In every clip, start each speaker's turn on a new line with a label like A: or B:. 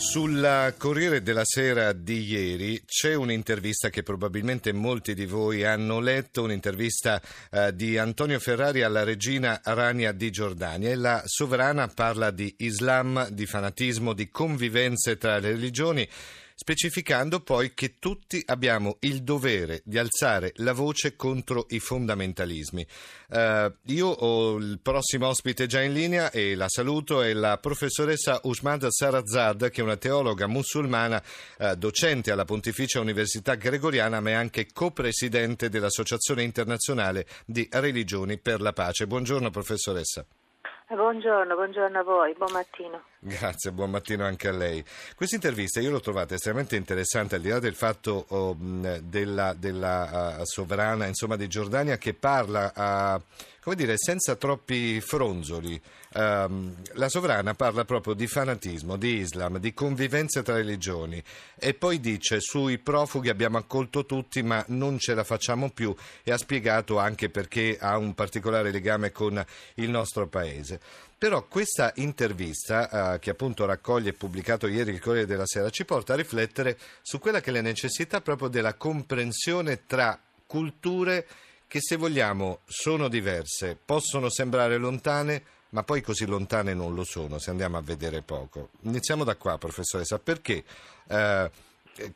A: Sul Corriere della Sera di ieri c'è un'intervista che probabilmente molti di voi hanno letto, un'intervista eh, di Antonio Ferrari alla regina Rania di Giordania. E la sovrana parla di Islam, di fanatismo, di convivenze tra le religioni specificando poi che tutti abbiamo il dovere di alzare la voce contro i fondamentalismi. Uh, io ho il prossimo ospite già in linea e la saluto, è la professoressa Usmad Sarazad, che è una teologa musulmana, uh, docente alla Pontificia Università Gregoriana, ma è anche copresidente dell'Associazione internazionale di religioni per la pace. Buongiorno professoressa.
B: Buongiorno, buongiorno a voi, buon mattino.
A: Grazie, buon mattino anche a lei. Questa intervista io l'ho trovata estremamente interessante, al di là del fatto oh, della, della uh, sovrana insomma, di Giordania che parla uh, come dire, senza troppi fronzoli. Um, la sovrana parla proprio di fanatismo, di Islam, di convivenza tra religioni e poi dice sui profughi abbiamo accolto tutti ma non ce la facciamo più e ha spiegato anche perché ha un particolare legame con il nostro paese. Però questa intervista, uh, che appunto raccoglie e pubblicato ieri il Corriere della Sera, ci porta a riflettere su quella che è la necessità proprio della comprensione tra culture che se vogliamo sono diverse, possono sembrare lontane, ma poi così lontane non lo sono, se andiamo a vedere poco. Iniziamo da qua, professoressa, perché eh,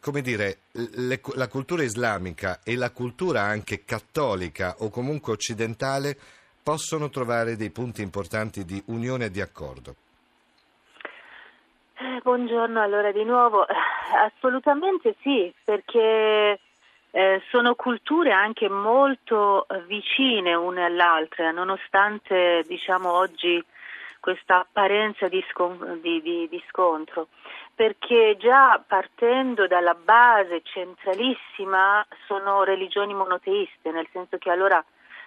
A: come dire, le, la cultura islamica e la cultura anche cattolica o comunque occidentale possono trovare dei punti importanti di unione e di accordo?
B: Eh, buongiorno allora di nuovo, assolutamente sì, perché eh, sono culture anche molto eh, vicine une all'altra, nonostante diciamo, oggi questa apparenza di, scon- di, di, di, scontro, perché già partendo dalla base centralissima sono religioni monoteiste, nel senso che allora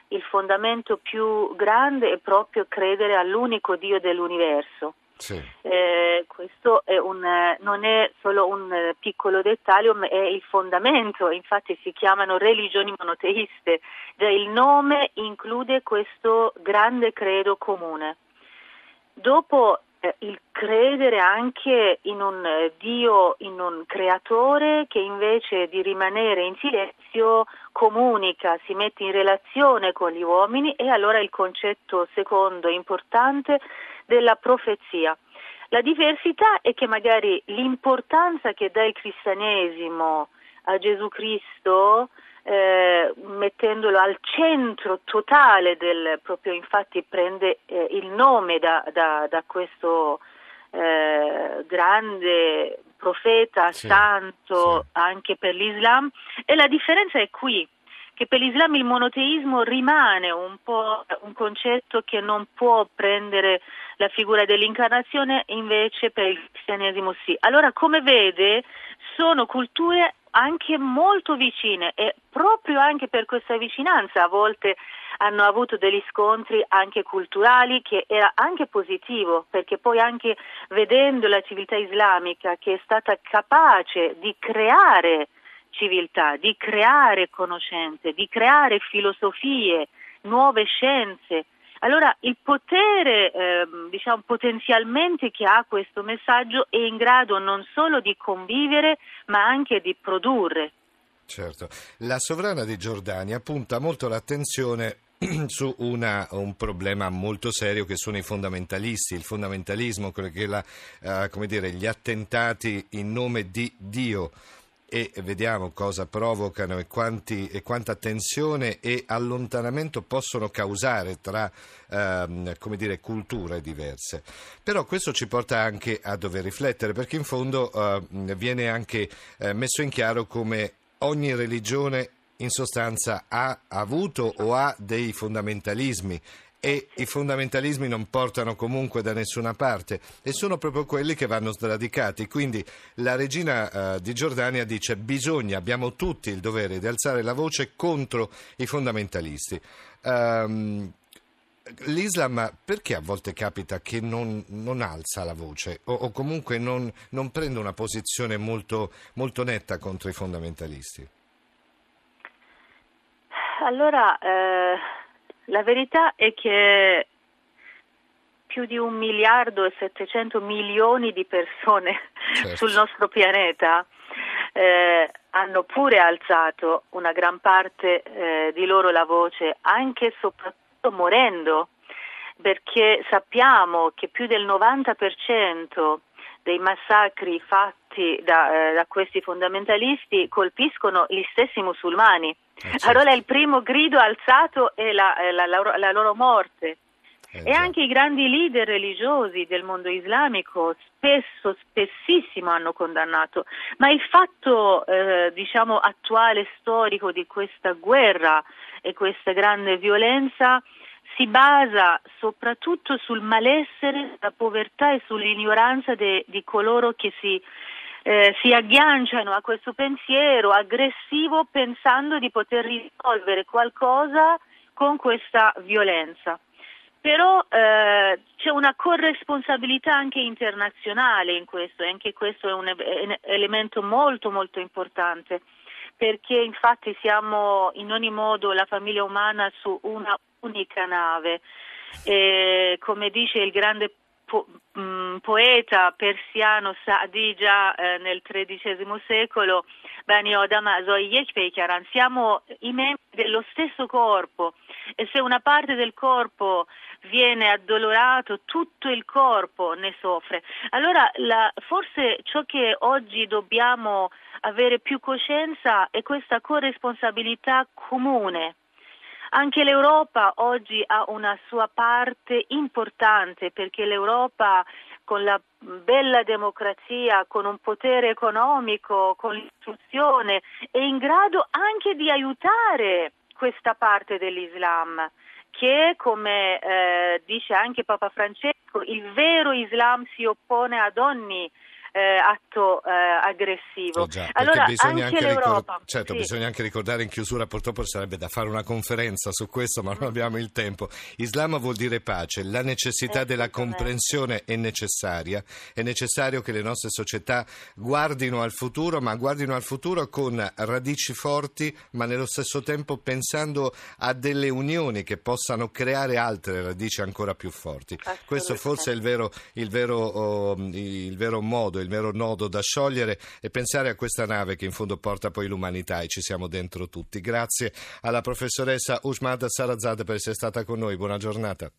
B: il fondamento più grande è proprio credere all'unico Dio dell'universo sì. Eh, questo è un, non è solo un piccolo dettaglio, ma è il fondamento, infatti si chiamano religioni monoteiste, già il nome include questo grande credo comune. Dopo eh, il credere anche in un eh, Dio, in un creatore che invece di rimanere in silenzio comunica, si mette in relazione con gli uomini e allora il concetto secondo importante della profezia. La diversità è che magari l'importanza che dà il cristianesimo a Gesù Cristo, eh, mettendolo al centro totale del proprio, infatti prende eh, il nome da, da, da questo eh, grande profeta, sì, santo sì. anche per l'Islam, e la differenza è qui che per l'Islam il monoteismo rimane un po' un concetto che non può prendere la figura dell'incarnazione, invece per il cristianesimo sì. Allora, come vede, sono culture anche molto vicine e proprio anche per questa vicinanza a volte hanno avuto degli scontri anche culturali che era anche positivo perché poi anche vedendo la civiltà islamica che è stata capace di creare civiltà, di creare conoscenze, di creare filosofie, nuove scienze. Allora il potere eh, diciamo, potenzialmente che ha questo messaggio è in grado non solo di convivere ma anche di produrre.
A: Certo, la sovrana di Giordania punta molto l'attenzione su una, un problema molto serio che sono i fondamentalisti, il fondamentalismo, la, uh, dire, gli attentati in nome di Dio e vediamo cosa provocano e, quanti, e, quanta tensione e allontanamento possono causare tra ehm, dire, culture diverse. Però questo ci porta anche a dover riflettere perché in fondo eh, viene anche eh, messo in chiaro come ogni religione in sostanza ha avuto o ha dei fondamentalismi e i fondamentalismi non portano comunque da nessuna parte e sono proprio quelli che vanno sradicati. Quindi la regina eh, di Giordania dice bisogna, abbiamo tutti il dovere di alzare la voce contro i fondamentalisti. Um, L'Islam perché a volte capita che non, non alza la voce o, o comunque non, non, prende una posizione molto, molto, netta contro i fondamentalisti?
B: Allora, eh, la verità è che più di un miliardo e 700 milioni di persone certo. sul nostro pianeta eh, hanno pure alzato una gran parte eh, di loro la voce, anche e soprattutto morendo, perché sappiamo che più del 90% dei massacri fatti da, eh, da questi fondamentalisti colpiscono gli stessi musulmani. Eh, certo. Allora il primo grido alzato è la, la, la, la loro morte. Eh, e anche i grandi leader religiosi del mondo islamico spesso, spessissimo hanno condannato, ma il fatto eh, diciamo attuale storico di questa guerra e questa grande violenza si basa soprattutto sul malessere, la povertà e sull'ignoranza de, di coloro che si eh, si agganciano a questo pensiero aggressivo pensando di poter risolvere qualcosa con questa violenza. Però eh, c'è una corresponsabilità anche internazionale in questo e anche questo è un, elemento molto molto importante perché infatti siamo in ogni modo la famiglia umana su una unica nave. E, come dice il grande po- mm, poeta persiano Saadi già eh, nel XIII secolo, Bani Odama siamo i membri dello stesso corpo e se una parte del corpo viene addolorato, tutto il corpo ne soffre. Allora la, forse ciò che oggi dobbiamo avere più coscienza è questa corresponsabilità comune anche l'Europa oggi ha una sua parte importante perché l'Europa con la bella democrazia, con un potere economico, con l'istruzione, è in grado anche di aiutare questa parte dell'Islam che, come eh, dice anche Papa Francesco, il vero Islam si oppone ad ogni eh, atto eh, aggressivo.
A: Eh già, allora, anche, anche l'Europa. Ricor- certo, sì. bisogna anche ricordare in chiusura, purtroppo sarebbe da fare una conferenza su questo, ma non mm. abbiamo il tempo. Islam vuol dire pace, la necessità della comprensione è necessaria, è necessario che le nostre società guardino al futuro, ma guardino al futuro con radici forti, ma nello stesso tempo pensando a delle unioni che possano creare altre radici ancora più forti. Questo forse è il vero, il vero, oh, il vero modo, il vero nodo da sciogliere e pensare a questa nave che in fondo porta poi l'umanità e ci siamo dentro tutti. Grazie alla professoressa Ushmad Sarazad per essere stata con noi. Buona giornata.